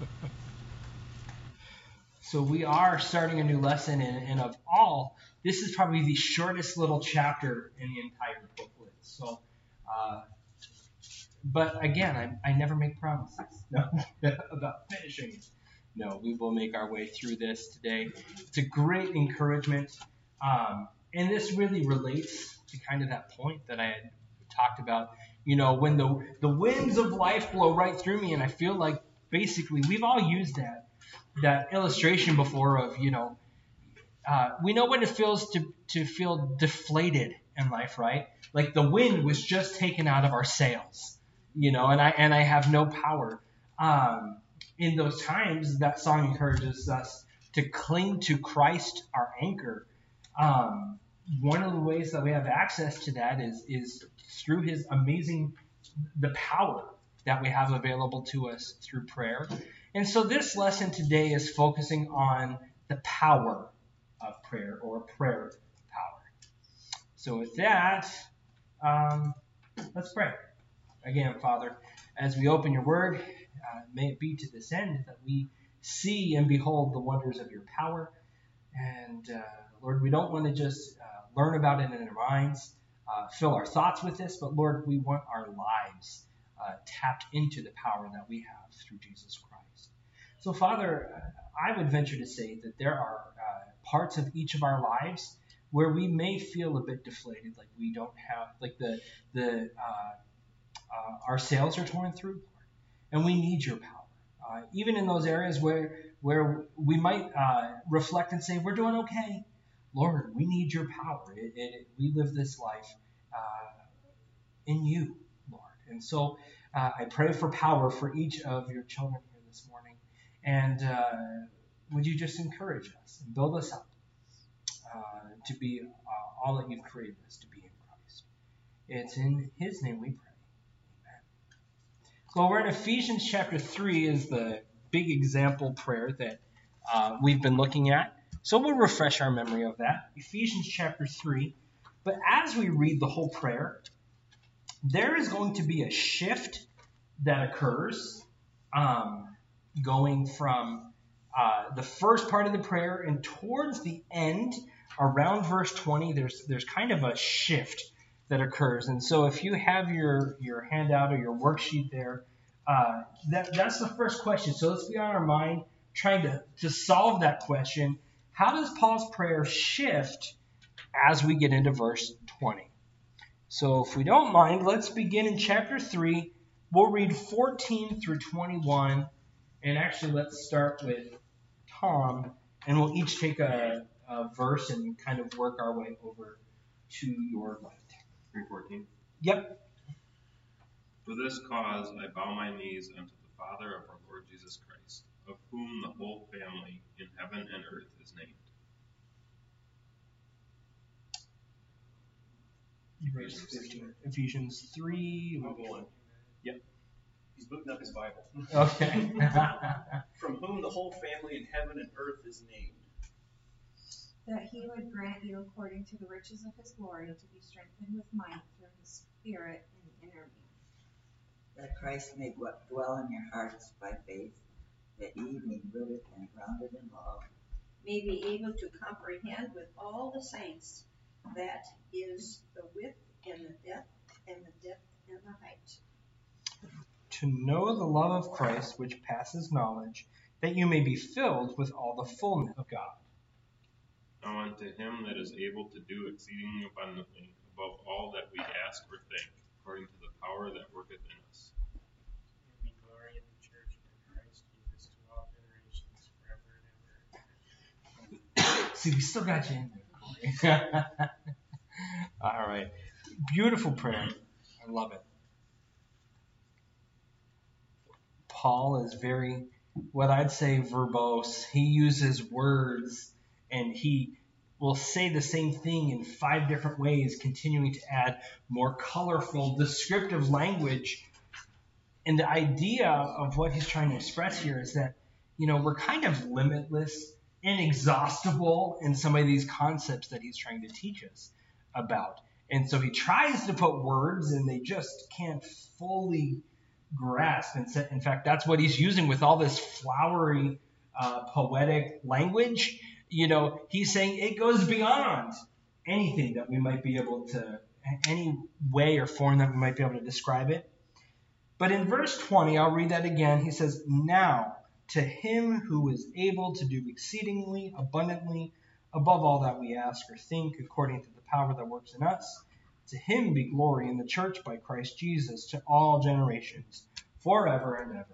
so we are starting a new lesson, and, and, of all, this is probably the shortest little chapter in the entire booklet. So, uh, but again, I, I never make promises no, about finishing it. No, we will make our way through this today. It's a great encouragement. Um, and this really relates to kind of that point that I had talked about. You know, when the, the winds of life blow right through me, and I feel like basically we've all used that that illustration before of you know uh, we know what it feels to to feel deflated in life, right? Like the wind was just taken out of our sails, you know, and I and I have no power. Um, in those times, that song encourages us to cling to Christ, our anchor. Um, one of the ways that we have access to that is is through His amazing the power that we have available to us through prayer. And so this lesson today is focusing on the power of prayer or prayer power. So with that, um, let's pray. Again, Father, as we open your word, uh, may it be to this end that we see and behold the wonders of your power. And uh, Lord, we don't want to just uh, learn about it in our minds, uh, fill our thoughts with this, but Lord, we want our lives uh, tapped into the power that we have through Jesus Christ. So, Father, I would venture to say that there are uh, parts of each of our lives where we may feel a bit deflated, like we don't have, like the the our sails are torn through, and we need your power. Uh, even in those areas where where we might uh, reflect and say we're doing okay, Lord, we need your power. It, it, we live this life uh, in you. And so uh, I pray for power for each of your children here this morning. And uh, would you just encourage us and build us up uh, to be all that you've created us to be in Christ? It's in His name we pray. Well, we're in Ephesians chapter 3 is the big example prayer that uh, we've been looking at. So we'll refresh our memory of that. Ephesians chapter 3. But as we read the whole prayer, there is going to be a shift that occurs um, going from uh, the first part of the prayer and towards the end, around verse 20, there's, there's kind of a shift that occurs. And so if you have your, your handout or your worksheet there, uh, that, that's the first question. So let's be on our mind trying to, to solve that question. How does Paul's prayer shift as we get into verse 20? So if we don't mind, let's begin in chapter 3. We'll read 14 through 21. And actually, let's start with Tom, and we'll each take a, a verse and kind of work our way over to your left. 314? Yep. For this cause I bow my knees unto the Father of our Lord Jesus Christ, of whom the whole family in heaven and earth is named. Ephesians 15. Ephesians 3. one. Yep. He's looking up his Bible. Okay. From whom the whole family in heaven and earth is named that he would grant you according to the riches of his glory to be strengthened with might through his spirit in the inner man. That Christ may dwell in your hearts by faith, that ye being rooted and grounded in love, may be able to comprehend with all the saints that is the width and the depth and the depth and the height. To know the love of Christ which passes knowledge, that you may be filled with all the fullness of God. Now unto him that is able to do exceeding abundantly above all that we ask or think, according to the power that worketh in us. be glory in the church by Christ Jesus to all generations, forever and ever. See, we still got you in there, all right. Beautiful prayer. I love it. Paul is very, what I'd say, verbose. He uses words and he will say the same thing in five different ways, continuing to add more colorful, descriptive language. And the idea of what he's trying to express here is that, you know, we're kind of limitless, inexhaustible in some of these concepts that he's trying to teach us about. And so he tries to put words, and they just can't fully grasp. And sa- in fact, that's what he's using with all this flowery, uh, poetic language. You know, he's saying it goes beyond anything that we might be able to, any way or form that we might be able to describe it. But in verse 20, I'll read that again. He says, Now to him who is able to do exceedingly abundantly above all that we ask or think, according to the power that works in us, to him be glory in the church by Christ Jesus to all generations, forever and ever.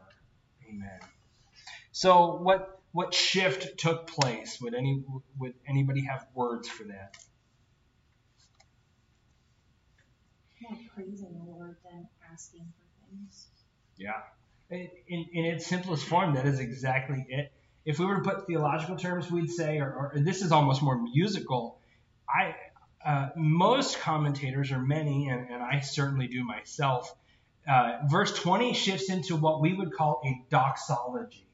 Amen. So what what shift took place? Would any would anybody have words for that? More praising the Lord than asking for things. Yeah. In, in, its simplest form, that is exactly it. If we were to put theological terms, we'd say, or, or this is almost more musical. I uh, most commentators, or many, and, and I certainly do myself, uh, verse 20 shifts into what we would call a doxology.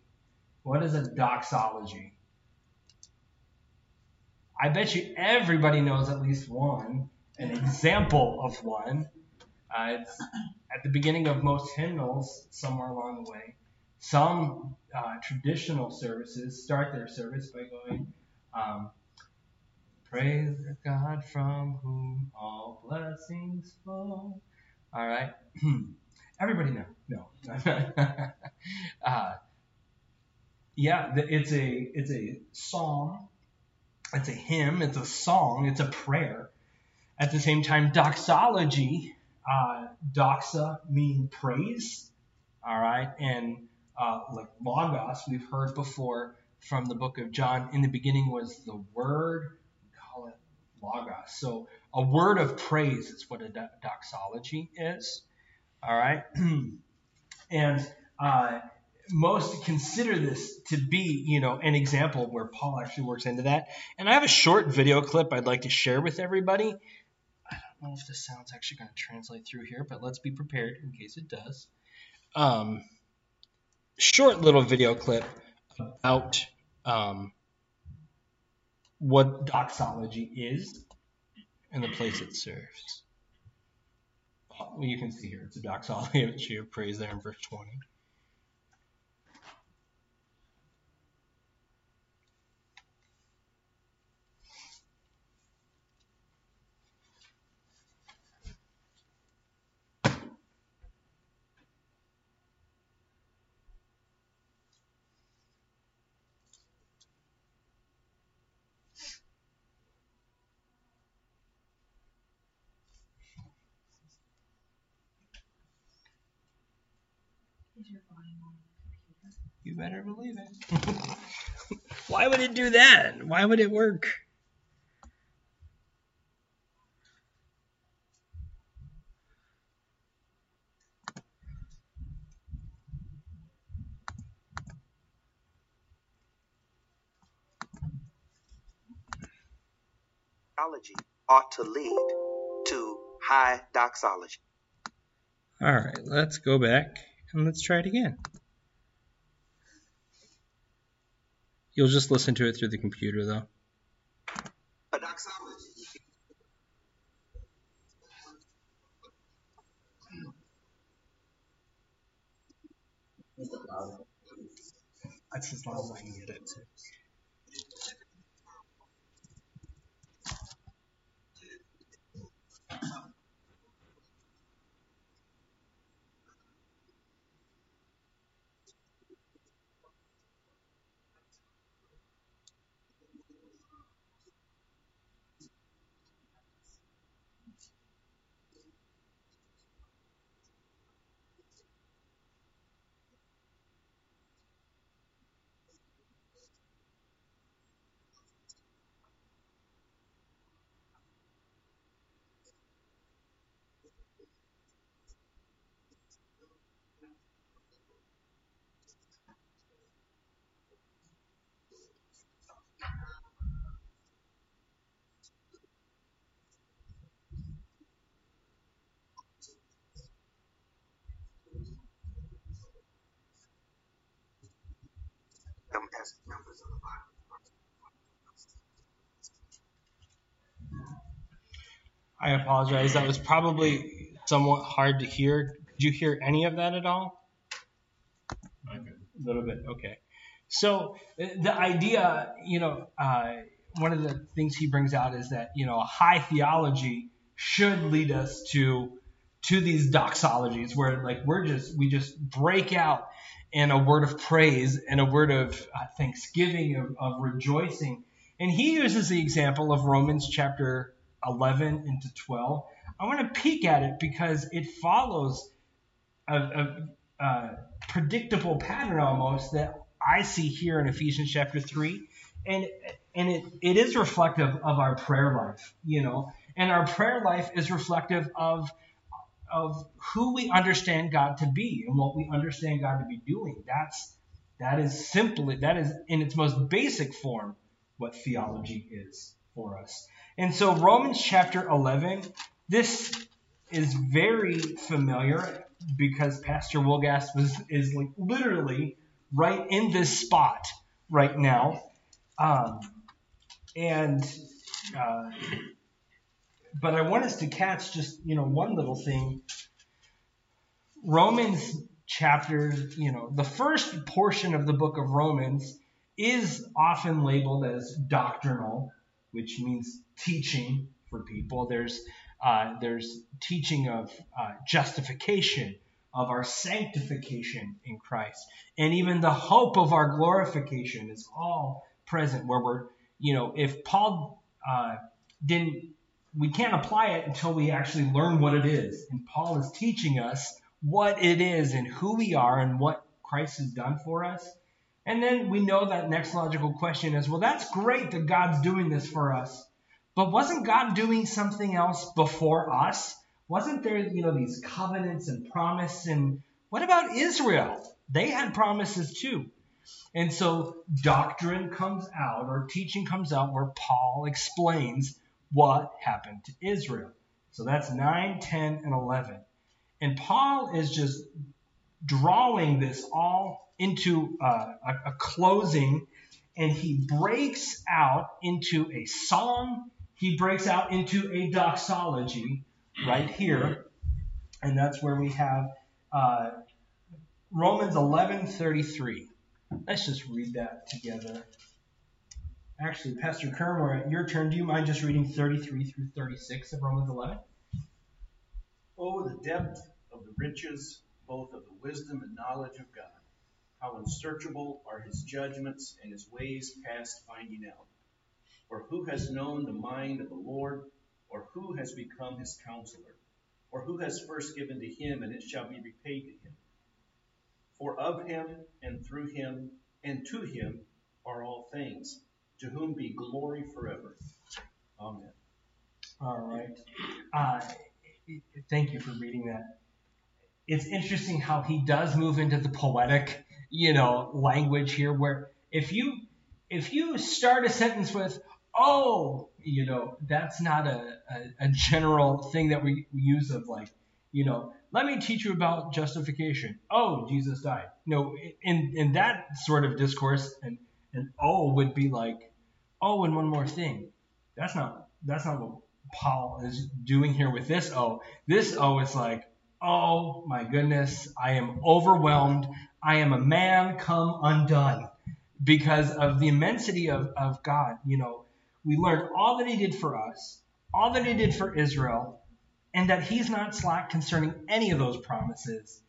What is a doxology? I bet you everybody knows at least one, an example of one. Uh, it's at the beginning of most hymnals, somewhere along the way. Some uh, traditional services start their service by going, um, Praise God from whom all blessings flow. All right. Everybody know? No. uh, yeah, it's a it's a psalm, it's a hymn, it's a song, it's a prayer. At the same time, doxology, uh, doxa meaning praise, all right, and uh, like logos, we've heard before from the book of John. In the beginning was the Word, we call it logos. So a word of praise is what a doxology is, all right, and uh, most consider this to be, you know, an example where Paul actually works into that. And I have a short video clip I'd like to share with everybody. I don't know if the sound's actually going to translate through here, but let's be prepared in case it does. Um, short little video clip about um, what doxology is and the place it serves. Well, you can see here it's a doxology of praise there in verse 20. Better believe it. Why would it do that? Why would it work? doxology ought to lead to high doxology. All right, let's go back and let's try it again. You'll just listen to it through the computer, though. I get it. I apologize. That was probably somewhat hard to hear Did you hear any of that at all? A little bit. Okay. So uh, the idea, you know, uh, one of the things he brings out is that you know high theology should lead us to to these doxologies where like we're just we just break out in a word of praise and a word of uh, thanksgiving of, of rejoicing and he uses the example of romans chapter 11 into 12 i want to peek at it because it follows a, a, a predictable pattern almost that i see here in ephesians chapter 3 and and it, it is reflective of our prayer life you know and our prayer life is reflective of of who we understand God to be and what we understand God to be doing. That's that is simply that is in its most basic form what theology is for us. And so Romans chapter 11, this is very familiar because Pastor Wilgast was is like literally right in this spot right now. Um, and uh, but I want us to catch just you know one little thing. Romans chapter, you know, the first portion of the book of Romans is often labeled as doctrinal, which means teaching for people. There's uh, there's teaching of uh, justification, of our sanctification in Christ, and even the hope of our glorification is all present. Where we're, you know, if Paul uh, didn't we can't apply it until we actually learn what it is. And Paul is teaching us what it is and who we are and what Christ has done for us. And then we know that next logical question is well, that's great that God's doing this for us. But wasn't God doing something else before us? Wasn't there, you know, these covenants and promise and what about Israel? They had promises too. And so doctrine comes out or teaching comes out where Paul explains what happened to Israel. So that's 9, 10, and 11. And Paul is just drawing this all into uh, a, a closing, and he breaks out into a psalm. He breaks out into a doxology right here, and that's where we have uh, Romans 11:33. Let's just read that together. Actually, Pastor at your turn. Do you mind just reading 33 through 36 of Romans 11? Oh, the depth of the riches, both of the wisdom and knowledge of God. How unsearchable are his judgments and his ways past finding out. For who has known the mind of the Lord, or who has become his counselor, or who has first given to him, and it shall be repaid to him? For of him, and through him, and to him are all things, to whom be glory forever. Amen. All right. Uh, thank you for reading that. It's interesting how he does move into the poetic, you know, language here, where if you if you start a sentence with "oh," you know, that's not a, a, a general thing that we, we use of like, you know, let me teach you about justification. Oh, Jesus died. No, in in that sort of discourse, and and oh would be like, oh, and one more thing. That's not that's not what Paul is doing here with this oh. This oh is like, oh my goodness, I am overwhelmed. I am a man come undone because of the immensity of, of God. You know, we learned all that he did for us, all that he did for Israel, and that he's not slack concerning any of those promises.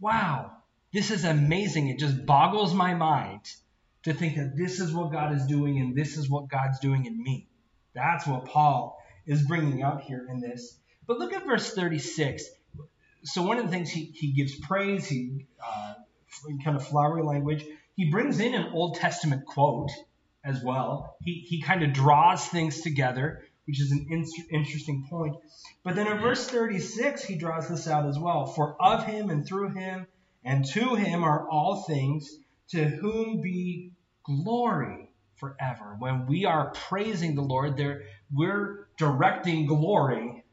Wow, this is amazing. It just boggles my mind to think that this is what God is doing and this is what God's doing in me. That's what Paul is bringing out here in this. But look at verse 36. So one of the things he, he gives praise, he uh, kind of flowery language. He brings in an Old Testament quote as well. He, he kind of draws things together, which is an in- interesting point. But then in verse 36, he draws this out as well. For of him and through him and to him are all things, to whom be glory forever. When we are praising the Lord, there we're directing glory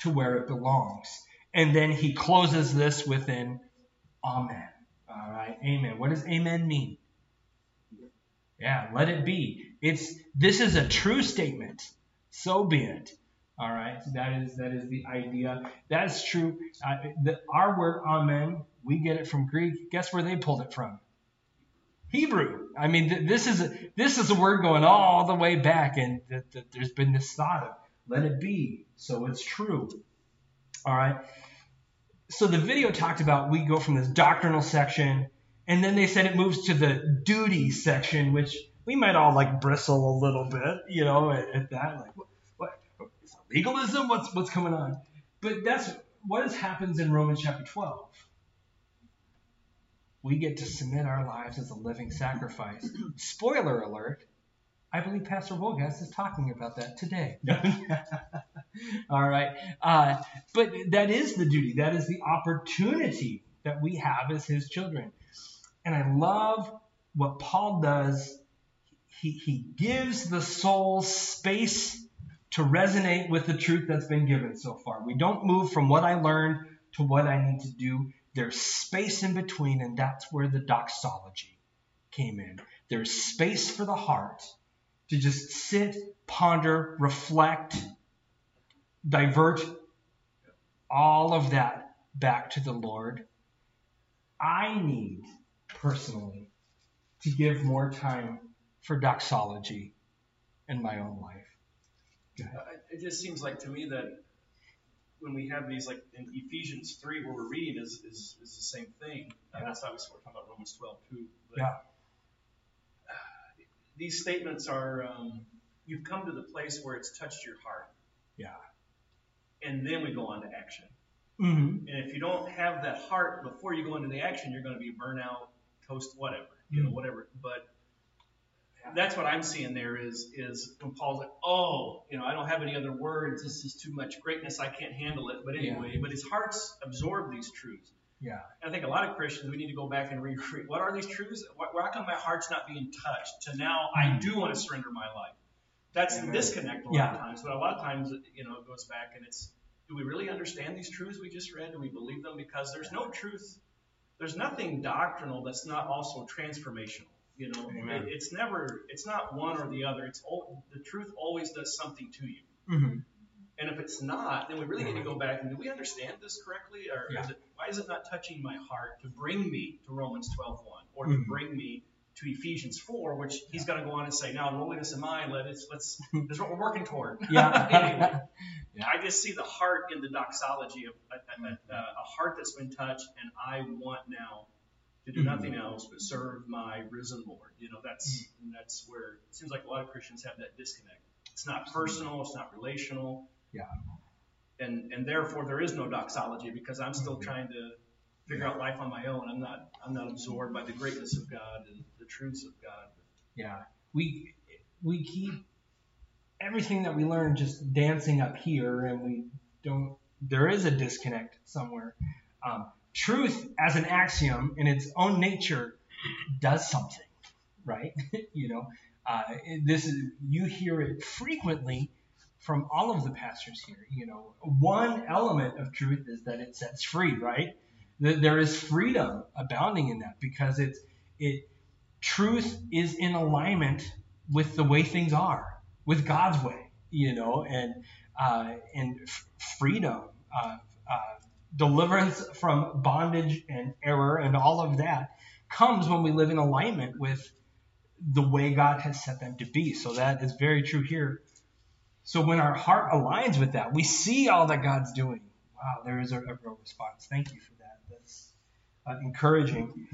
to where it belongs. And then he closes this with an Amen. All right, Amen. What does Amen mean? Yeah, let it be. It's this is a true statement. So be it. All right, so that is that is the idea. That is true. Uh, the, our word amen, we get it from Greek. Guess where they pulled it from? Hebrew. I mean, th- this is a, this is a word going all the way back, and th- th- there's been this thought of let it be, so it's true. All right. So the video talked about we go from this doctrinal section, and then they said it moves to the duty section, which we might all like bristle a little bit, you know, at, at that. Like, what, what is legalism? What's what's going on? But that's what happens in Romans chapter 12 we get to submit our lives as a living sacrifice. Spoiler alert, I believe Pastor Volgas is talking about that today. All right. Uh, but that is the duty, that is the opportunity that we have as his children. And I love what Paul does. He, he gives the soul space to resonate with the truth that's been given so far. We don't move from what I learned to what I need to do. There's space in between, and that's where the doxology came in. There's space for the heart to just sit, ponder, reflect, divert all of that back to the Lord. I need, personally, to give more time for doxology in my own life. Uh, It just seems like to me that when we have these, like in Ephesians 3, where we're reading, is, is, is the same thing. Yeah. that's obviously what we're talking about Romans 12 too. But, Yeah. These statements are, um, you've come to the place where it's touched your heart. Yeah. And then we go on to action. Mm-hmm. And if you don't have that heart before you go into the action, you're going to be burnout, toast, whatever, you know, Mm. whatever. But that's what I'm seeing there is is when Paul's like, oh, you know, I don't have any other words. This is too much greatness. I can't handle it. But anyway, but his heart's absorbed these truths. Yeah. I think a lot of Christians, we need to go back and read. What are these truths? Why, come my heart's not being touched? To now, I do want to surrender my life. That's the disconnect a lot Yeah. of times. But a lot of times, you know, it goes back and it's, do we really understand these truths we just read? Do we believe them? Because there's no truth. There's nothing doctrinal that's not also transformational. You know, it, it's never, it's not one or the other. It's all, the truth always does something to you. Mm-hmm. And if it's not, then we really need to mm-hmm. go back and do we understand this correctly? Or Yeah. is it, why is it not touching my heart to bring me to Romans 12.1 or to Mhm. bring me to Ephesians 4, which he's going to go on and say, now in lowliness of mind, let us, let's, this is what we're working toward. Yeah. anyway, Yeah. I just see the heart in the doxology of a, a, a, a heart that's been touched, and I want now to do Mhm. nothing else but serve my risen Lord. You know, that's and that's where it seems like a lot of Christians have that disconnect. It's not mm-hmm. personal, it's not relational. Yeah. And and therefore there is no doxology because I'm still Mhm. trying to figure out life on my own. I'm not I'm not absorbed by the greatness of God and the truths of God. Yeah, we we keep everything that we learn just dancing up here, and we don't. There is a disconnect somewhere. Um, truth, as an axiom in its own nature, does something, right? you know, uh, this is you hear it frequently from all of the pastors here. You know, one element of truth is that it sets free, right? There is freedom abounding in that because it's it truth is in alignment with the way things are, with God's way, you know, and uh, and f- freedom, uh, uh, deliverance from bondage and error, and all of that comes when we live in alignment with the way God has set them to be. So that is very true here. So when our heart aligns with that, we see all that God's doing. Wow, there is a, a real response. Thank you for that. That's uh, encouraging.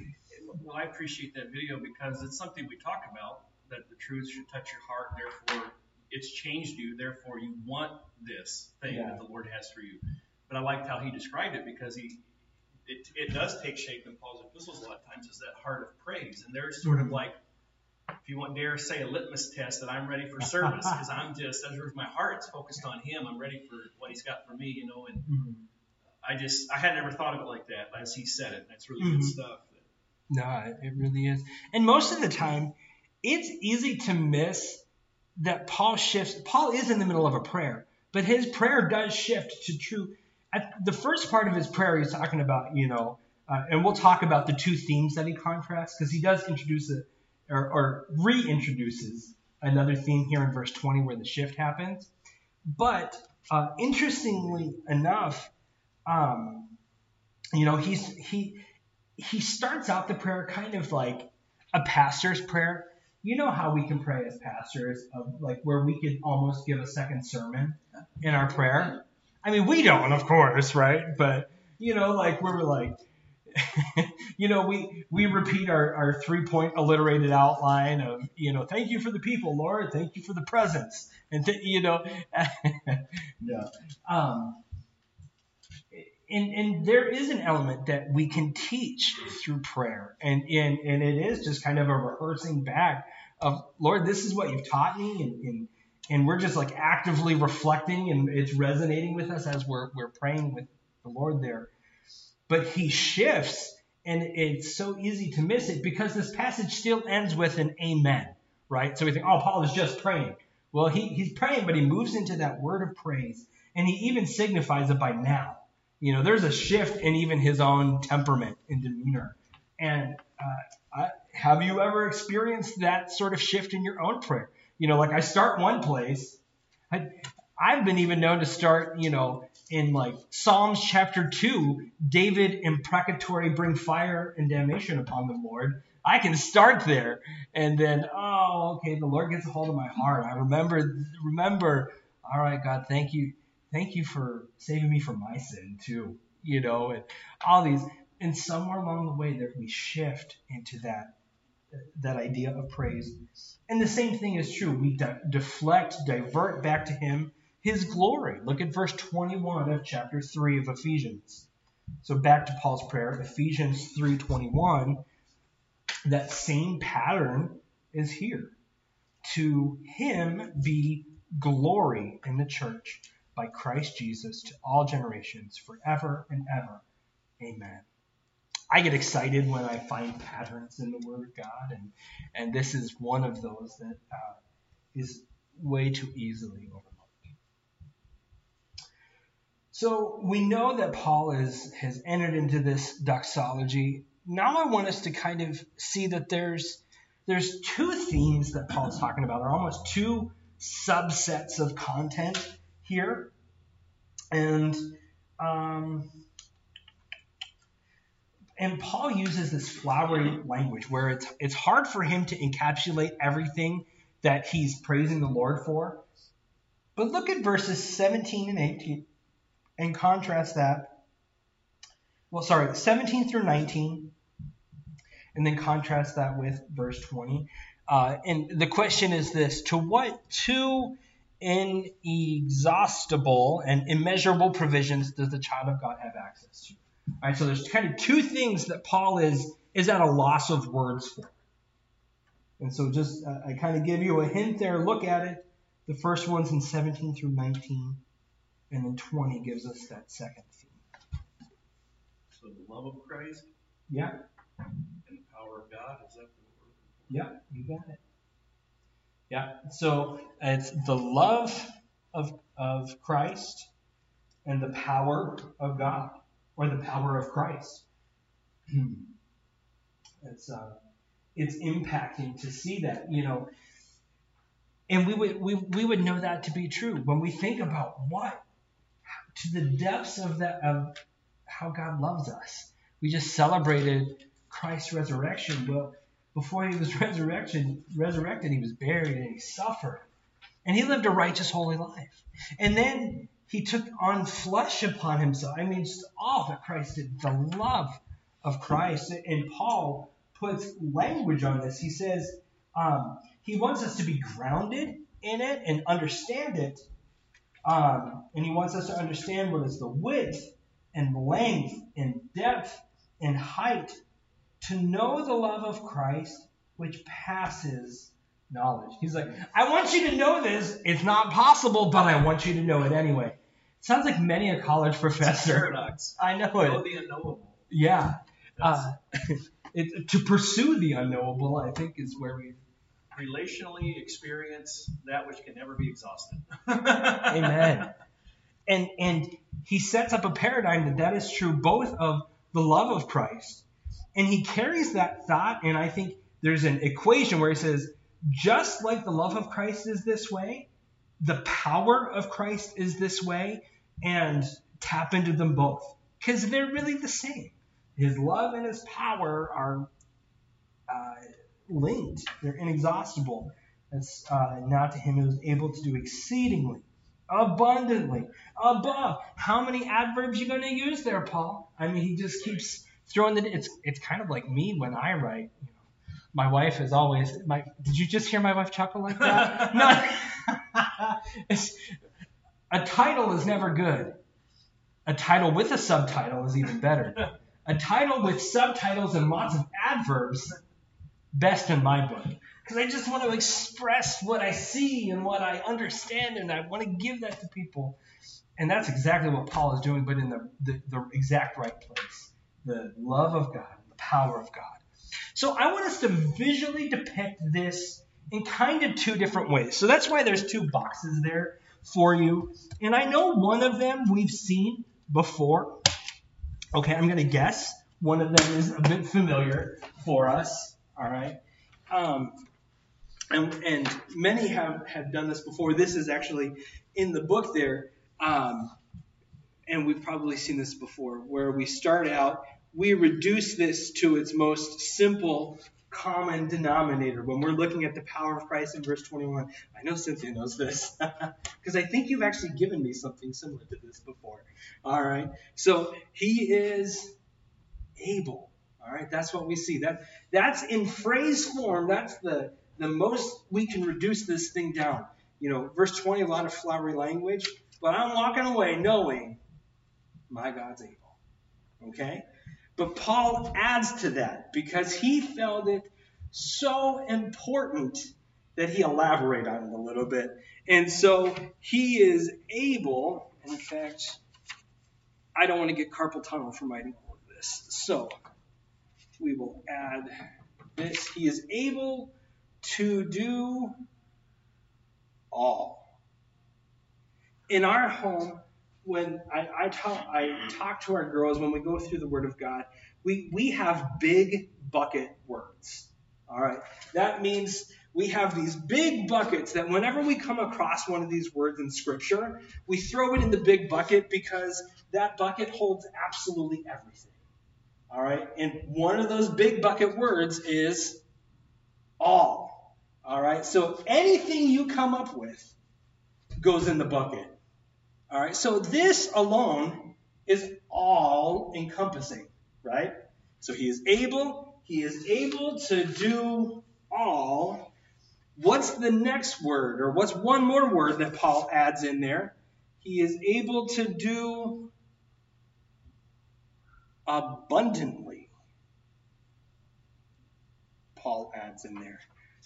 Well, I appreciate that video because it's something we talk about that the truth should touch your heart. Therefore, it's changed you. Therefore, you want this thing Yeah. that the Lord has for you. But I liked how he described it because he, it, it does take shape in Paul's epistles a lot of times is that heart of praise. And there's sort of like, if you want dare say a litmus test that I'm ready for service because I'm just, as my heart's focused on him. I'm ready for what he's got for me, you know. And Mhm. I just, I had never thought of it like that as he said it. That's really Mhm. good stuff. No, it it really is. And most of the time, it's easy to miss that Paul shifts. Paul is in the middle of a prayer, but his prayer does shift to true. At the first part of his prayer, he's talking about, you know, uh, and we'll talk about the two themes that he contrasts because he does introduce it or, or reintroduces another theme here in verse 20 where the shift happens. But uh, interestingly enough, um, you know, he's he he starts out the prayer kind of like a pastor's prayer. You know how we can pray as pastors, of like where we could almost give a second sermon in our prayer. I mean, we don't, of course, right? But you know, like where we're like, you know, we we repeat our, our three point alliterated outline of, you know, thank you for the people, Lord, thank you for the presence, and th- you know, no. Um, and, and there is an element that we can teach through prayer, and, and and it is just kind of a rehearsing back of Lord, this is what you've taught me, and, and and we're just like actively reflecting, and it's resonating with us as we're we're praying with the Lord there. But He shifts, and it's so easy to miss it because this passage still ends with an Amen, right? So we think, oh, Paul is just praying. Well, he, he's praying, but he moves into that word of praise, and he even signifies it by now. You know, there's a shift in even his own temperament and demeanor. And uh, I, have you ever experienced that sort of shift in your own prayer? You know, like I start one place. I, I've been even known to start, you know, in like Psalms chapter 2, David imprecatory bring fire and damnation upon the Lord. I can start there and then, oh, okay, the Lord gets a hold of my heart. I remember, remember, all right, God, thank you thank you for saving me from my sin too, you know, and all these. And somewhere along the way, that we shift into that that idea of praise. And the same thing is true. We de- deflect, divert back to Him His glory. Look at verse 21 of chapter 3 of Ephesians. So back to Paul's prayer, Ephesians 3:21. That same pattern is here. To Him be glory in the church by Christ Jesus to all generations, forever and ever. Amen. I get excited when I find patterns in the Word of God, and and this is one of those that uh, is way too easily overlooked. So we know that Paul is has entered into this doxology. Now I want us to kind of see that there's there's two themes that Paul's talking about. Are almost two subsets of content here. And um, and Paul uses this flowery language where it's it's hard for him to encapsulate everything that he's praising the Lord for. But look at verses 17 and 18 and contrast that. Well, sorry, 17 through 19, and then contrast that with verse 20. Uh, and the question is this To what two inexhaustible and immeasurable provisions does the child of God have access to? All right, so there's kind of two things that Paul is is at a loss of words for. And so just uh, I kind of give you a hint there. Look at it. The first one's in 17 through 19, and then 20 gives us that second theme. So the love of Christ Yeah, and the power of God, is that the word? yeah, you got it. Yeah, so it's the love of, of Christ and the power of God, or the power of Christ. it's uh, it's impacting to see that, you know, and we would we, we would know that to be true when we think about what to the depths of that of how God loves us. We just celebrated Christ's resurrection. Well, before he was resurrection, resurrected, he was buried and he suffered. And he lived a righteous, holy life. And then he took on flesh upon himself. I mean, just all that Christ did, the love of Christ. And Paul puts language on this. He says um, he wants us to be grounded in it and understand it. Um, and he wants us to understand what is the width and length and depth and height to know the love of Christ which passes knowledge. He's like, I want you to know this. It's not possible, but I want you to know it anyway. Sounds like many a college professor. Paradox. I know Know it. the unknowable. Yeah. Uh, it, to pursue the unknowable, I think, is where we. Relationally experience that which can never be exhausted. Amen. And and he sets up a paradigm that that is true both of the love of Christ, and he carries that thought. And I think there's an equation where he says, just like the love of Christ is this way, the power of Christ is this way and tap into them both because they're really the same. His love and his power are uh, linked, they're inexhaustible. That's uh, not to him who is able to do exceedingly, abundantly, above. How many adverbs you going to use there, Paul? I mean, he just keeps throwing the. It's it's kind of like me when I write. You know, my wife is always. My did you just hear my wife chuckle like that? no. a title is never good. A title with a subtitle is even better. A title with subtitles and lots of adverbs, best in my book because I just want to express what I see and what I understand, and I want to give that to people. And that's exactly what Paul is doing, but in the, the, the exact right place the love of God, the power of God. So I want us to visually depict this in kind of two different ways. So that's why there's two boxes there for you. And I know one of them we've seen before. Okay, I'm going to guess one of them is a bit familiar for us. All right. Um, and, and many have, have done this before. This is actually in the book there, um, and we've probably seen this before, where we start out, we reduce this to its most simple common denominator when we're looking at the power of Christ in verse 21. I know Cynthia knows this because I think you've actually given me something similar to this before. All right. So he is able. All right. That's what we see. That that's in phrase form. That's the the most we can reduce this thing down. You know, verse 20, a lot of flowery language, but I'm walking away knowing my God's able. Okay? But Paul adds to that because he felt it so important that he elaborate on it a little bit. And so he is able, in fact, I don't want to get carpal tunnel from writing all of this. So we will add this. He is able to do all. In our home, when I, I, talk, I talk to our girls, when we go through the Word of God, we, we have big bucket words. All right. That means we have these big buckets that whenever we come across one of these words in Scripture, we throw it in the big bucket because that bucket holds absolutely everything. All right. And one of those big bucket words is all. All right, so anything you come up with goes in the bucket. All right, so this alone is all encompassing, right? So he is able, he is able to do all. What's the next word, or what's one more word that Paul adds in there? He is able to do abundantly. Paul adds in there.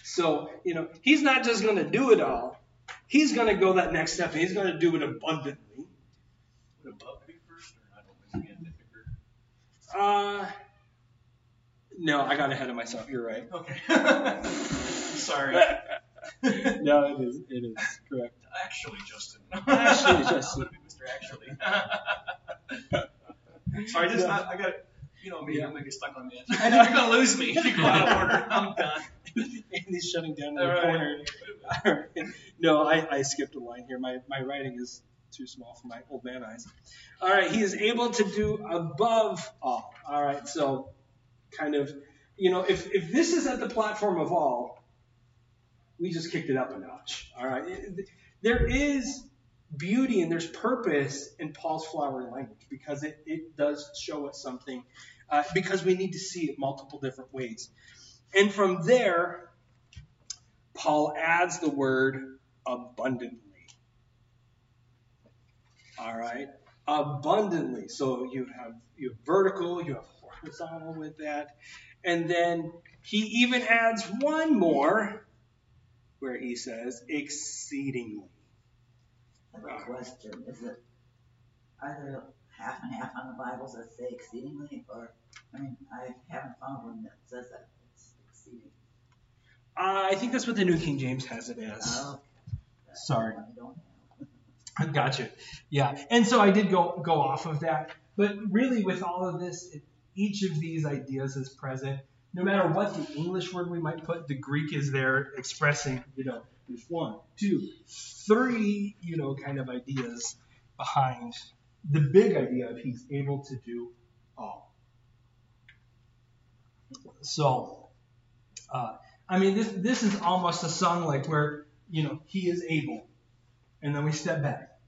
So, you know, he's not just going to do it all. He's going to go that next step and he's going to do it abundantly. Would above be first or I don't know, Uh, no, I got ahead of myself. You're right. Okay. Sorry. no, it is. It is correct. Actually, Justin. Actually, Justin. Mr. Actually. Sorry, just No. not. I got. You know me. Yeah. I'm gonna get stuck on the edge. You're gonna lose me if you go out of order. I'm done. Andy's shutting down in the right. corner. Right. No, I, I skipped a line here. My, my writing is too small for my old man eyes. All right, he is able to do above all. All right, so kind of, you know, if, if this is at the platform of all, we just kicked it up a notch. All right, there is beauty and there's purpose in Paul's flowery language because it, it does show us something, uh, because we need to see it multiple different ways. And from there, Paul adds the word abundantly. All right, abundantly. So you have you have vertical, you have horizontal with that, and then he even adds one more, where he says exceedingly. Have a question. Is it, are there half and half on the Bibles that say exceedingly, or, I mean, I haven't found one that says that it's exceeding. Uh, I think that's what the New King James has it as. Oh, Sorry. I don't. I Gotcha. Yeah, and so I did go go off of that, but really with all of this, it, each of these ideas is present. no matter what the English word we might put, the Greek is there expressing, you know, there's one, two, three, you know, kind of ideas behind the big idea of he's able to do all. So, uh, I mean, this this is almost a song like where you know he is able, and then we step back.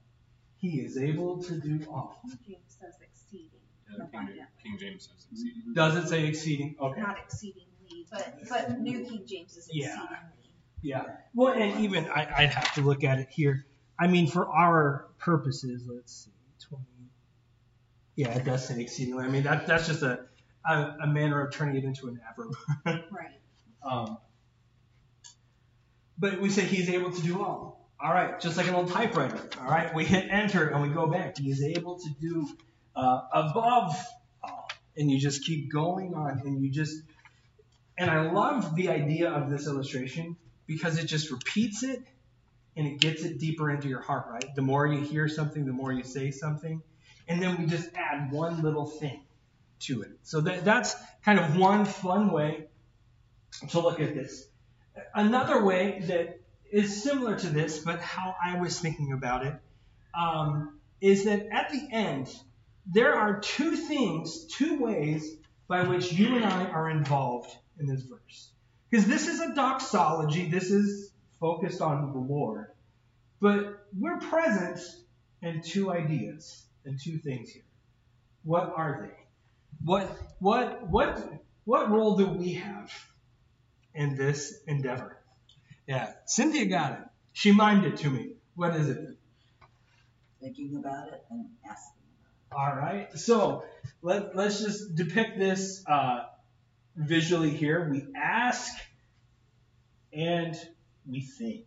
He is able to do all. King James says exceeding. Yeah, King, James. King James says exceeding. Does it say exceeding? Okay. Not exceedingly, but, but New King James is Yeah. exceedingly. Yeah. Well, and even I, I'd have to look at it here. I mean, for our purposes, let's see, twenty. Yeah, it does say exceedingly. I mean, that that's just a a, a manner of turning it into an adverb. Right. um, but we say he's able to do all. All right, just like an old typewriter. All right, we hit enter and we go back. He is able to do uh, above all, and you just keep going on, and you just. And I love the idea of this illustration because it just repeats it and it gets it deeper into your heart, right? The more you hear something, the more you say something. And then we just add one little thing to it. So that, that's kind of one fun way to look at this. Another way that is similar to this, but how I was thinking about it, um, is that at the end, there are two things, two ways by which you and I are involved in this verse. Because this is a doxology, this is focused on the Lord. But we're present in two ideas and two things here. What are they? What what what what role do we have in this endeavor? Yeah, Cynthia got it. She mimed it to me. What is it? Thinking about it and asking All right. So let let's just depict this uh, visually here. We ask and we think.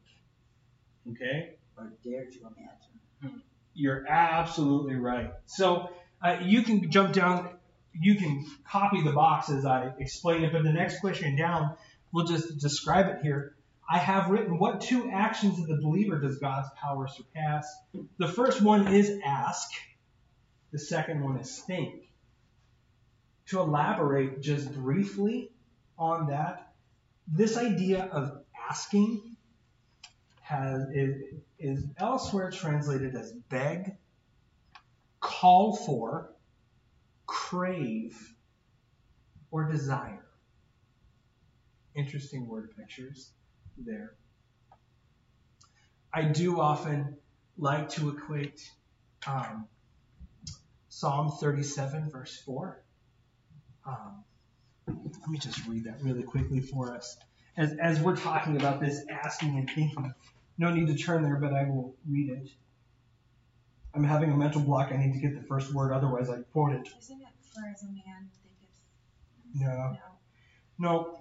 Okay. or dare to imagine. You're absolutely right. So uh, you can jump down, you can copy the box as I explain it, but the next question down, we'll just describe it here. I have written, what two actions of the believer does God's power surpass? The first one is ask, the second one is think. To elaborate just briefly on that, this idea of asking has is, is elsewhere translated as beg, call for, crave, or desire. Interesting word pictures there. I do often like to equate um, Psalm 37, verse 4. Um, let me just read that really quickly for us. As, as we're talking about this asking and thinking, no need to turn there, but I will read it. I'm having a mental block. I need to get the first word, otherwise I quote it. Isn't it for as a man thinketh? No. No. No.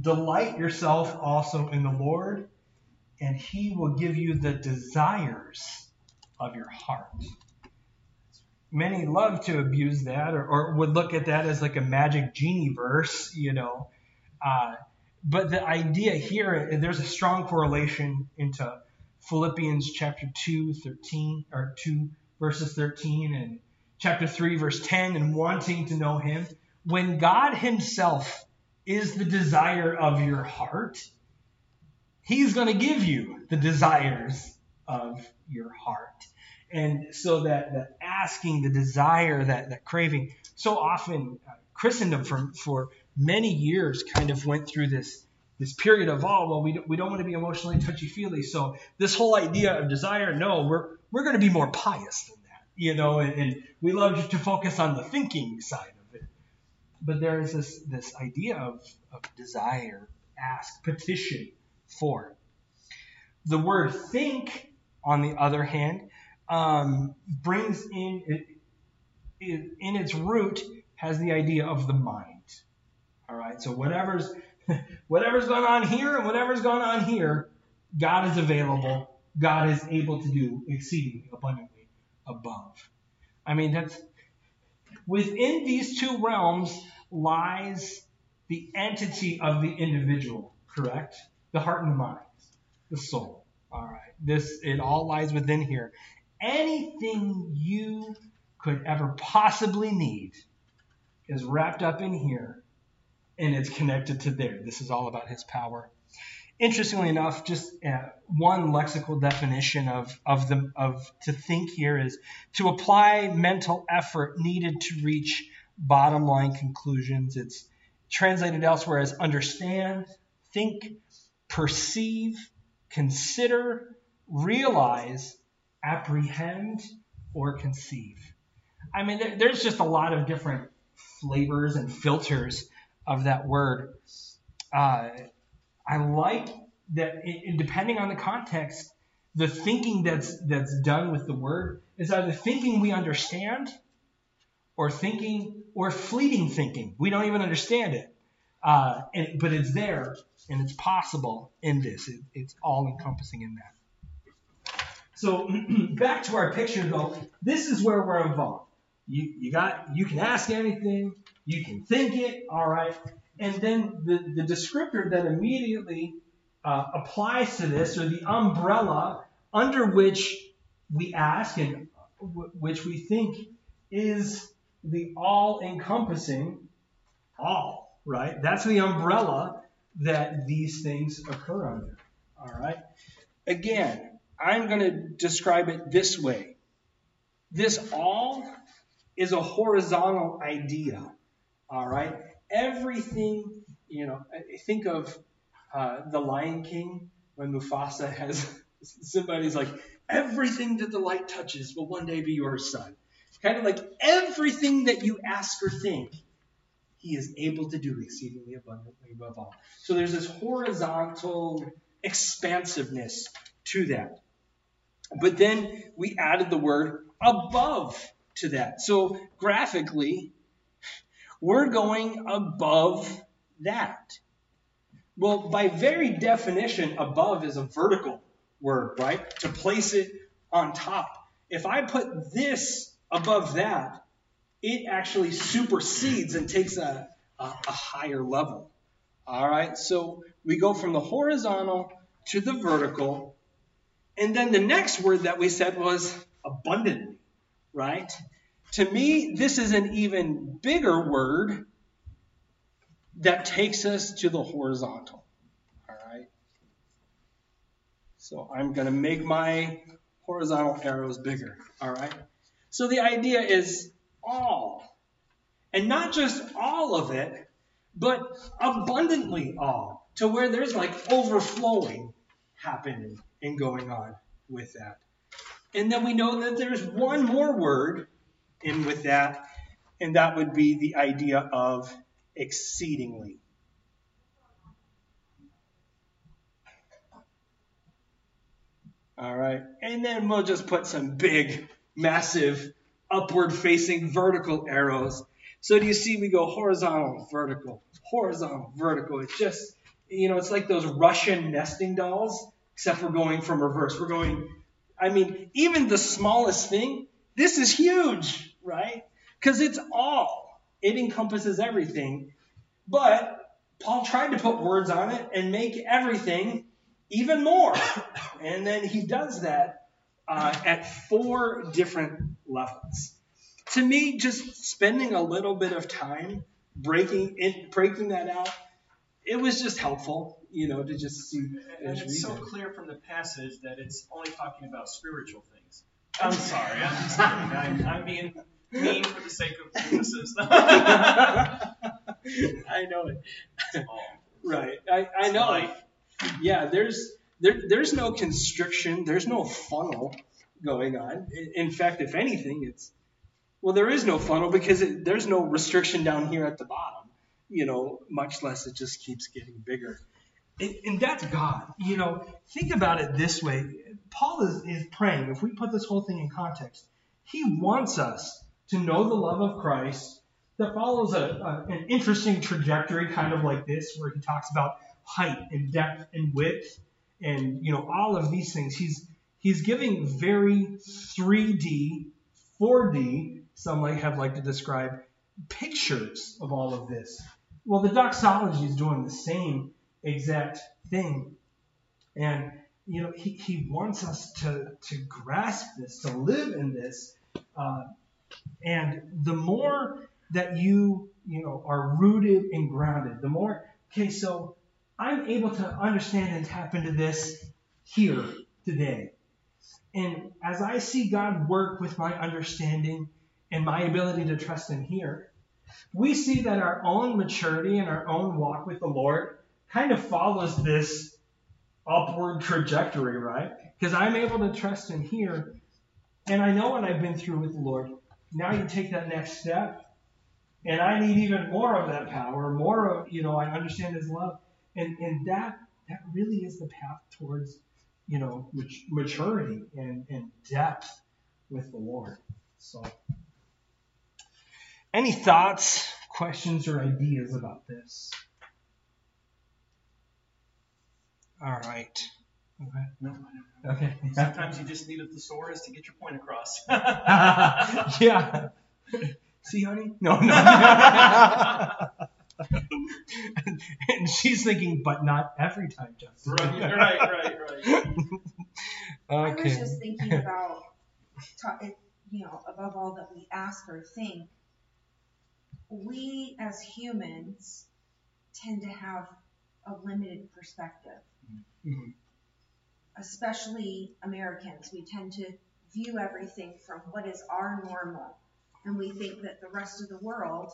Delight yourself also in the Lord, and he will give you the desires of your heart. Many love to abuse that or, or would look at that as like a magic genie verse, you know. Uh, but the idea here, there's a strong correlation into Philippians chapter 2, 13, or 2 verses 13, and chapter 3, verse 10, and wanting to know him. When God himself is the desire of your heart, he's going to give you the desires of your heart. And so that, that asking, the desire, that, that craving, so often uh, Christendom for, for many years kind of went through this, this period of, oh, well, we don't, we don't want to be emotionally touchy-feely. So this whole idea of desire, no, we're, we're going to be more pious than that, you know, and, and we love to focus on the thinking side of it. But there is this, this idea of, of desire, ask, petition for. The word think, on the other hand, um, brings in, in its root, has the idea of the mind. All right, so whatever's whatever's going on here and whatever's going on here, God is available. God is able to do exceedingly abundantly above. I mean, that's within these two realms lies the entity of the individual, correct? The heart and the mind, the soul. All right, this it all lies within here. Anything you could ever possibly need is wrapped up in here and it's connected to there. This is all about his power. Interestingly enough, just uh, one lexical definition of, of the of to think here is to apply mental effort needed to reach bottom line conclusions. It's translated elsewhere as understand, think, perceive, consider, realize, apprehend, or conceive. I mean, there, there's just a lot of different flavors and filters of that word. Uh, I like that, it, depending on the context, the thinking that's that's done with the word is either thinking we understand, or thinking, or fleeting thinking. We don't even understand it, uh, and, but it's there and it's possible in this. It, it's all encompassing in that. So back to our picture though, this is where we're involved. You, you got you can ask anything, you can think it, all right. And then the, the descriptor that immediately uh, applies to this, or the umbrella under which we ask and w- which we think is the all encompassing all, right? That's the umbrella that these things occur under, all right? Again, I'm going to describe it this way. This all is a horizontal idea. All right? Everything, you know, think of uh, The Lion King when Mufasa has somebody's like, everything that the light touches will one day be your son. Kind of like everything that you ask or think, he is able to do exceedingly abundantly above all. So there's this horizontal expansiveness to that. But then we added the word above to that. So graphically, we're going above that. Well, by very definition, above is a vertical word, right? To place it on top. If I put this above that, it actually supersedes and takes a, a, a higher level. All right, so we go from the horizontal to the vertical. And then the next word that we said was abundantly right? To me, this is an even bigger word that takes us to the horizontal. All right? So I'm going to make my horizontal arrows bigger. All right? So the idea is all. And not just all of it, but abundantly all. To where there's like overflowing happening and going on with that. And then we know that there's one more word in with that, and that would be the idea of exceedingly. All right. And then we'll just put some big, massive, upward facing vertical arrows. So do you see we go horizontal, vertical, horizontal, vertical. It's just, you know, it's like those Russian nesting dolls, except we're going from reverse. We're going I mean, even the smallest thing, this is huge, right? Because it's all, it encompasses everything. But Paul tried to put words on it and make everything even more. and then he does that uh, at four different levels. To me, just spending a little bit of time breaking it, breaking that out, it was just helpful you know, to just see. And it's so it. clear from the passage that it's only talking about spiritual things. I'm sorry, I'm kidding. I'm, I'm being mean for the sake of emphasis. I know it. Right, I, I know. Life. Yeah, there's there, there's no constriction. There's no funnel going on. In fact, if anything, it's well, there is no funnel because it, there's no restriction down here at the bottom. You know, much less it just keeps getting bigger. And, and that's God. You know, think about it this way. Paul is, is praying, if we put this whole thing in context, he wants us to know the love of Christ that follows a, a, an interesting trajectory, kind of like this, where he talks about height and depth and width and you know all of these things. He's he's giving very 3D, 4D, some might have like to describe pictures of all of this. Well, the doxology is doing the same exact thing. And, you know, he, he wants us to, to grasp this, to live in this. Uh, and the more that you you know, are rooted and grounded. The more, okay, so I'm able to understand and tap into this here today. And as I see God work with my understanding and my ability to trust Him here, we see that our own maturity and our own walk with the Lord kind of follows this upward trajectory, right? Because I'm able to trust Him here, and I know what I've been through with the Lord. Now you take that next step, and I need even more of that power, more of, you know, I understand His love. And, and that, that really is the path towards, you know, maturity and, and depth with the Lord. So, any thoughts, questions, or ideas about this? All right. Okay. No, Okay. Sometimes you just need a thesaurus to get your point across. yeah. See, honey? No, no. and she's thinking, but not every time, Justin. right, right, right, right. I was just thinking about, you know, above all that we ask or think, we as humans tend to have a limited perspective. Mhm. Especially Americans, we tend to view everything from what is our normal. And we think that the rest of the world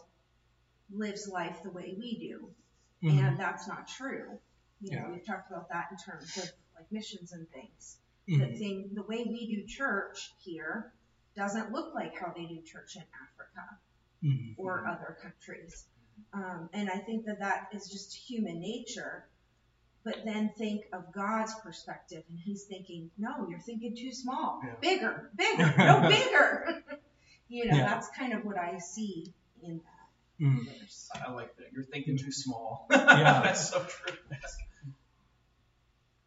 lives life the way we do. Mhm. And that's not true. You know, Yeah. we've talked about that in terms of like missions and things. Mhm. The thing, the way we do church here doesn't look like how they do church in Africa Mhm. or other countries. Um, and I think that that is just human nature. But then think of God's perspective, and He's thinking, no, you're thinking too small. Yeah. Bigger, bigger, no bigger. you know, Yeah. that's kind of what I see in that verse. I like that. You're thinking too small. Yeah. That's so true.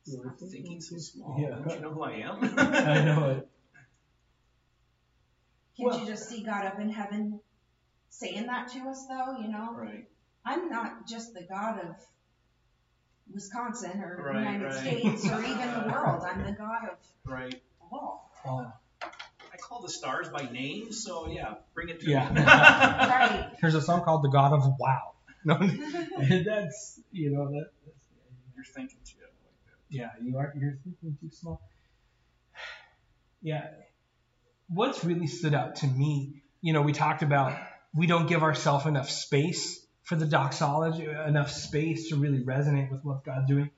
Stop thinking so small. Yeah. Don't you know who I am? I know it. Can't Well- you just see God up in heaven saying that to us, though? You know, Right. I'm not just the God of Wisconsin or Right, United right. States or even the world. I'm the God of Right. all. Oh, I call the stars by name, so yeah, bring it to Yeah. me. Right. There's a song called "The God of Wow." No, that's you know that. That's, You're thinking too. I yeah, you are. You're thinking too small. Yeah. What's really stood out to me, you know, we talked about we don't give ourselves enough space for the doxology, enough space to really resonate with what God's doing.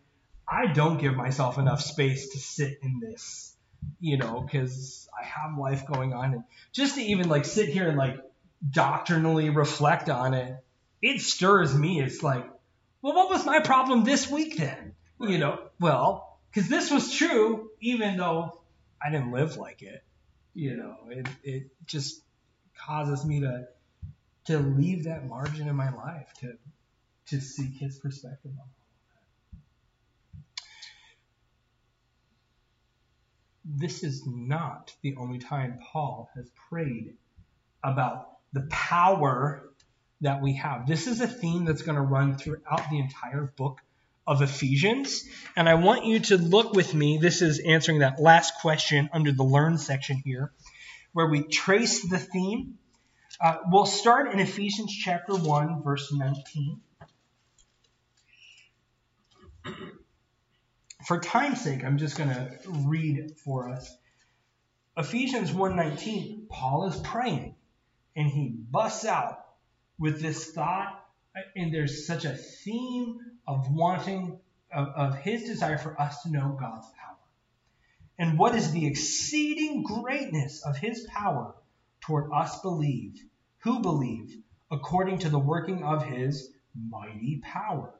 I don't give myself enough space to sit in this, you know, because I have life going on, and just to even like sit here and like doctrinally reflect on it, it stirs me. It's like, well, what was my problem this week then? You know, well, because this was true, even though I didn't live like it. You know, it it just causes me to to leave that margin in my life to to seek His perspective on. This is not the only time Paul has prayed about the power that we have. This is a theme that's going to run throughout the entire book of Ephesians. And I want you to look with me. This is answering that last question under the Learn section here, where we trace the theme. Uh, we'll start in Ephesians chapter 1, verse 19. For time's sake, I'm just going to read for us. Ephesians 1:19, Paul is praying and he busts out with this thought and there's such a theme of wanting of, of his desire for us to know God's power. And what is the exceeding greatness of his power toward us believe, who believe, according to the working of his mighty power.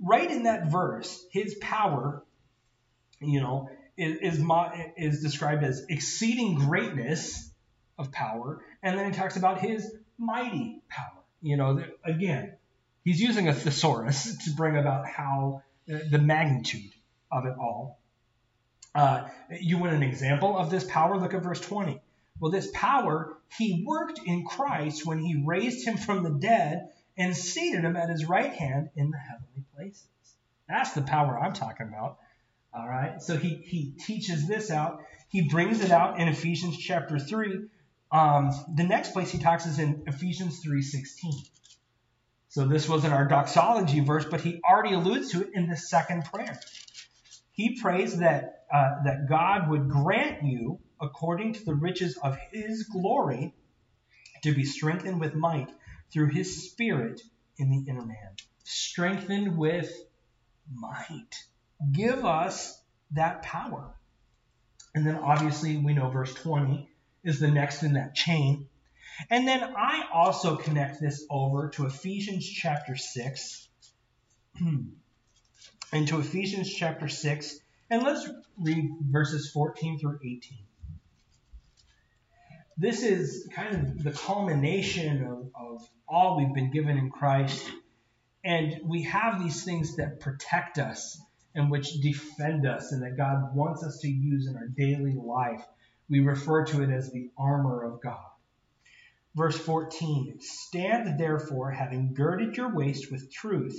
Right in that verse, his power, you know, is, is, described as exceeding greatness of power, and then he talks about his mighty power. You know, again, he's using a thesaurus to bring about how uh, the magnitude of it all. Uh, you want an example of this power? Look at verse 20. Well, this power he worked in Christ when he raised him from the dead and seated him at his right hand in the heavenly places. That's the power I'm talking about. All right. So he, he teaches this out. He brings it out in Ephesians chapter 3. Um, the next place he talks is in Ephesians 3.16. So this wasn't our doxology verse, but he already alludes to it in the second prayer. He prays that uh, that God would grant you, according to the riches of His glory, to be strengthened with might through His Spirit in the inner man. Strengthened with might. Give us that power. And then obviously we know verse 20 is the next in that chain. And then I also connect this over to Ephesians chapter 6. and to Ephesians chapter 6. And let's read verses 14 through 18. This is kind of the culmination of, of all we've been given in Christ. And we have these things that protect us and which defend us and that God wants us to use in our daily life. We refer to it as the armor of God. Verse 14 Stand therefore, having girded your waist with truth,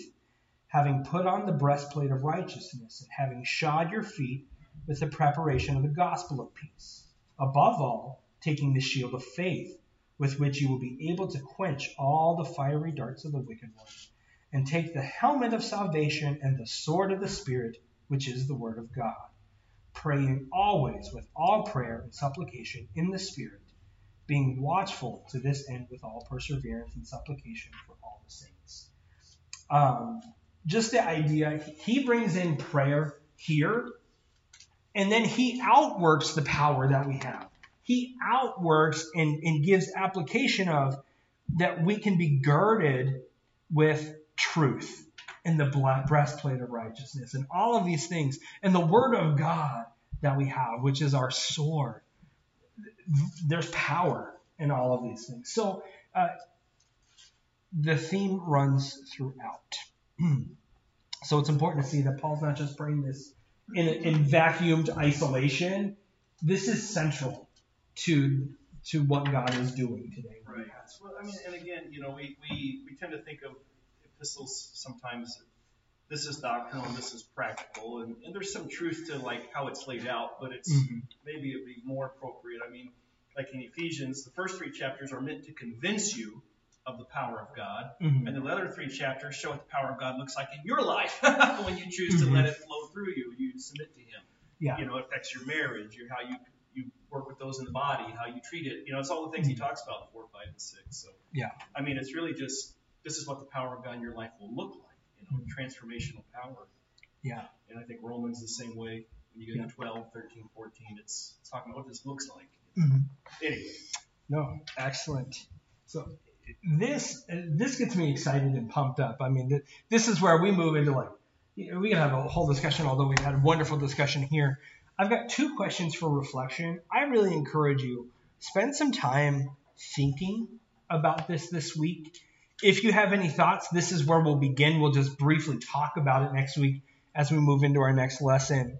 having put on the breastplate of righteousness, and having shod your feet with the preparation of the gospel of peace. Above all, taking the shield of faith, with which you will be able to quench all the fiery darts of the wicked one and take the helmet of salvation and the sword of the Spirit, which is the Word of God, praying always with all prayer and supplication in the Spirit, being watchful to this end with all perseverance and supplication for all the saints. Um, just the idea, he brings in prayer here, and then he outworks the power that we have. He outworks and, and gives application of that we can be girded with truth and the breastplate of righteousness and all of these things and the word of God that we have, which is our sword. There's power in all of these things. So uh, the theme runs throughout. so it's important to see that Paul's not just praying this in, in vacuumed isolation. This is central to to what God is doing today. Right. Well, I mean, and again, you know, we, we, we tend to think of epistles sometimes this is doctrinal and this is practical and, and there's some truth to like how it's laid out but it's mm-hmm. maybe it'd be more appropriate i mean like in ephesians the first three chapters are meant to convince you of the power of god mm-hmm. and the other three chapters show what the power of god looks like in your life when you choose mm-hmm. to let it flow through you you submit to him yeah. you know it affects your marriage your how you work with those in the body how you treat it you know it's all the things he mm-hmm. talks about in four five and six so yeah i mean it's really just this is what the power of God in your life will look like, you know, mm-hmm. transformational power. Yeah. And I think Romans the same way. When you get yeah. to 12, 13, 14, it's, it's talking about what this looks like. Mm-hmm. Anyway. No, excellent. So this this gets me excited and pumped up. I mean, this is where we move into like we can have a whole discussion. Although we've had a wonderful discussion here, I've got two questions for reflection. I really encourage you spend some time thinking about this this week if you have any thoughts, this is where we'll begin. We'll just briefly talk about it next week as we move into our next lesson.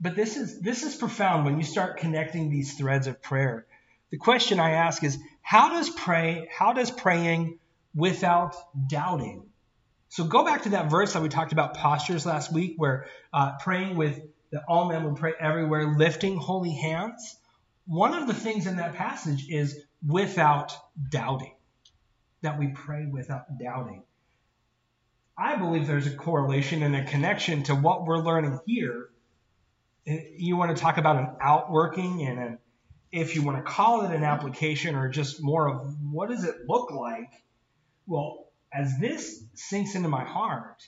But this is this is profound when you start connecting these threads of prayer. The question I ask is how does pray how does praying without doubting? So go back to that verse that we talked about postures last week, where uh, praying with that all men would pray everywhere, lifting holy hands. One of the things in that passage is without doubting that we pray without doubting. I believe there's a correlation and a connection to what we're learning here. Eh, you want to talk about an outworking and an, if you want to call it an application or just more of what does it look like? Well, as this sinks into my heart,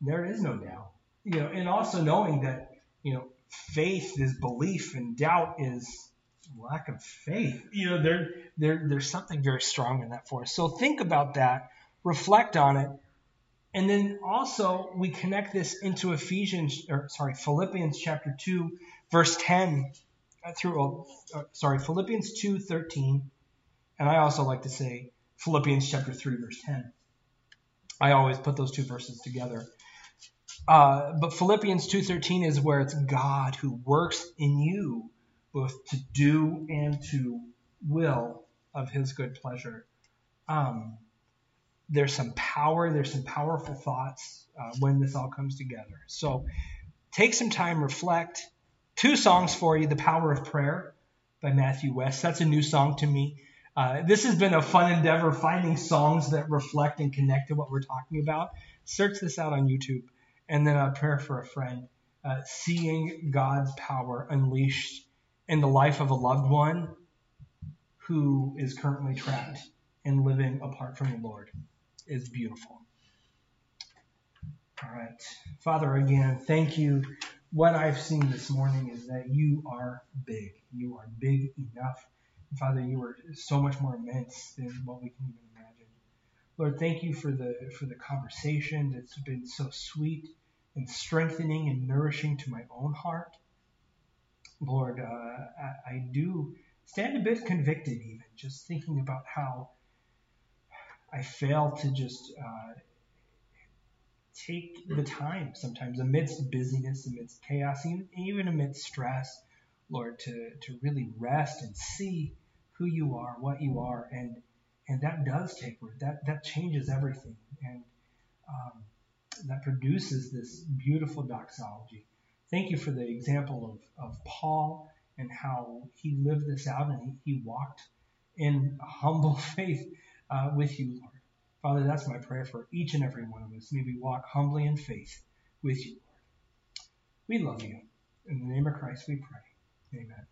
there is no doubt. You know, and also knowing that, you know, faith is belief and doubt is lack of faith. You know, there, there, there's something very strong in that for us. So think about that, reflect on it, and then also we connect this into Ephesians, or sorry, Philippians chapter two, verse ten uh, through, uh, sorry, Philippians two thirteen, and I also like to say Philippians chapter three, verse ten. I always put those two verses together. Uh, but Philippians 2:13 is where it's God who works in you both to do and to will of his good pleasure. Um, there's some power, there's some powerful thoughts uh, when this all comes together. So take some time, reflect. Two songs for you The Power of Prayer by Matthew West. That's a new song to me. Uh, this has been a fun endeavor finding songs that reflect and connect to what we're talking about. Search this out on YouTube. And then a prayer for a friend. Uh, seeing God's power unleashed in the life of a loved one who is currently trapped and living apart from the Lord is beautiful. All right. Father, again, thank you. What I've seen this morning is that you are big. You are big enough. Father, you are so much more immense than what we can even. Lord, thank you for the for the conversation that's been so sweet and strengthening and nourishing to my own heart. Lord, uh, I, I do stand a bit convicted, even just thinking about how I fail to just uh, take the time sometimes amidst busyness, amidst chaos, even, amidst stress, Lord, to, to really rest and see who you are, what you are, and and that does take root. That that changes everything, and um, that produces this beautiful doxology. Thank you for the example of, of Paul and how he lived this out and he, he walked in humble faith uh, with you, Lord. Father, that's my prayer for each and every one of us. May we walk humbly in faith with you, Lord. We love you. In the name of Christ we pray. Amen.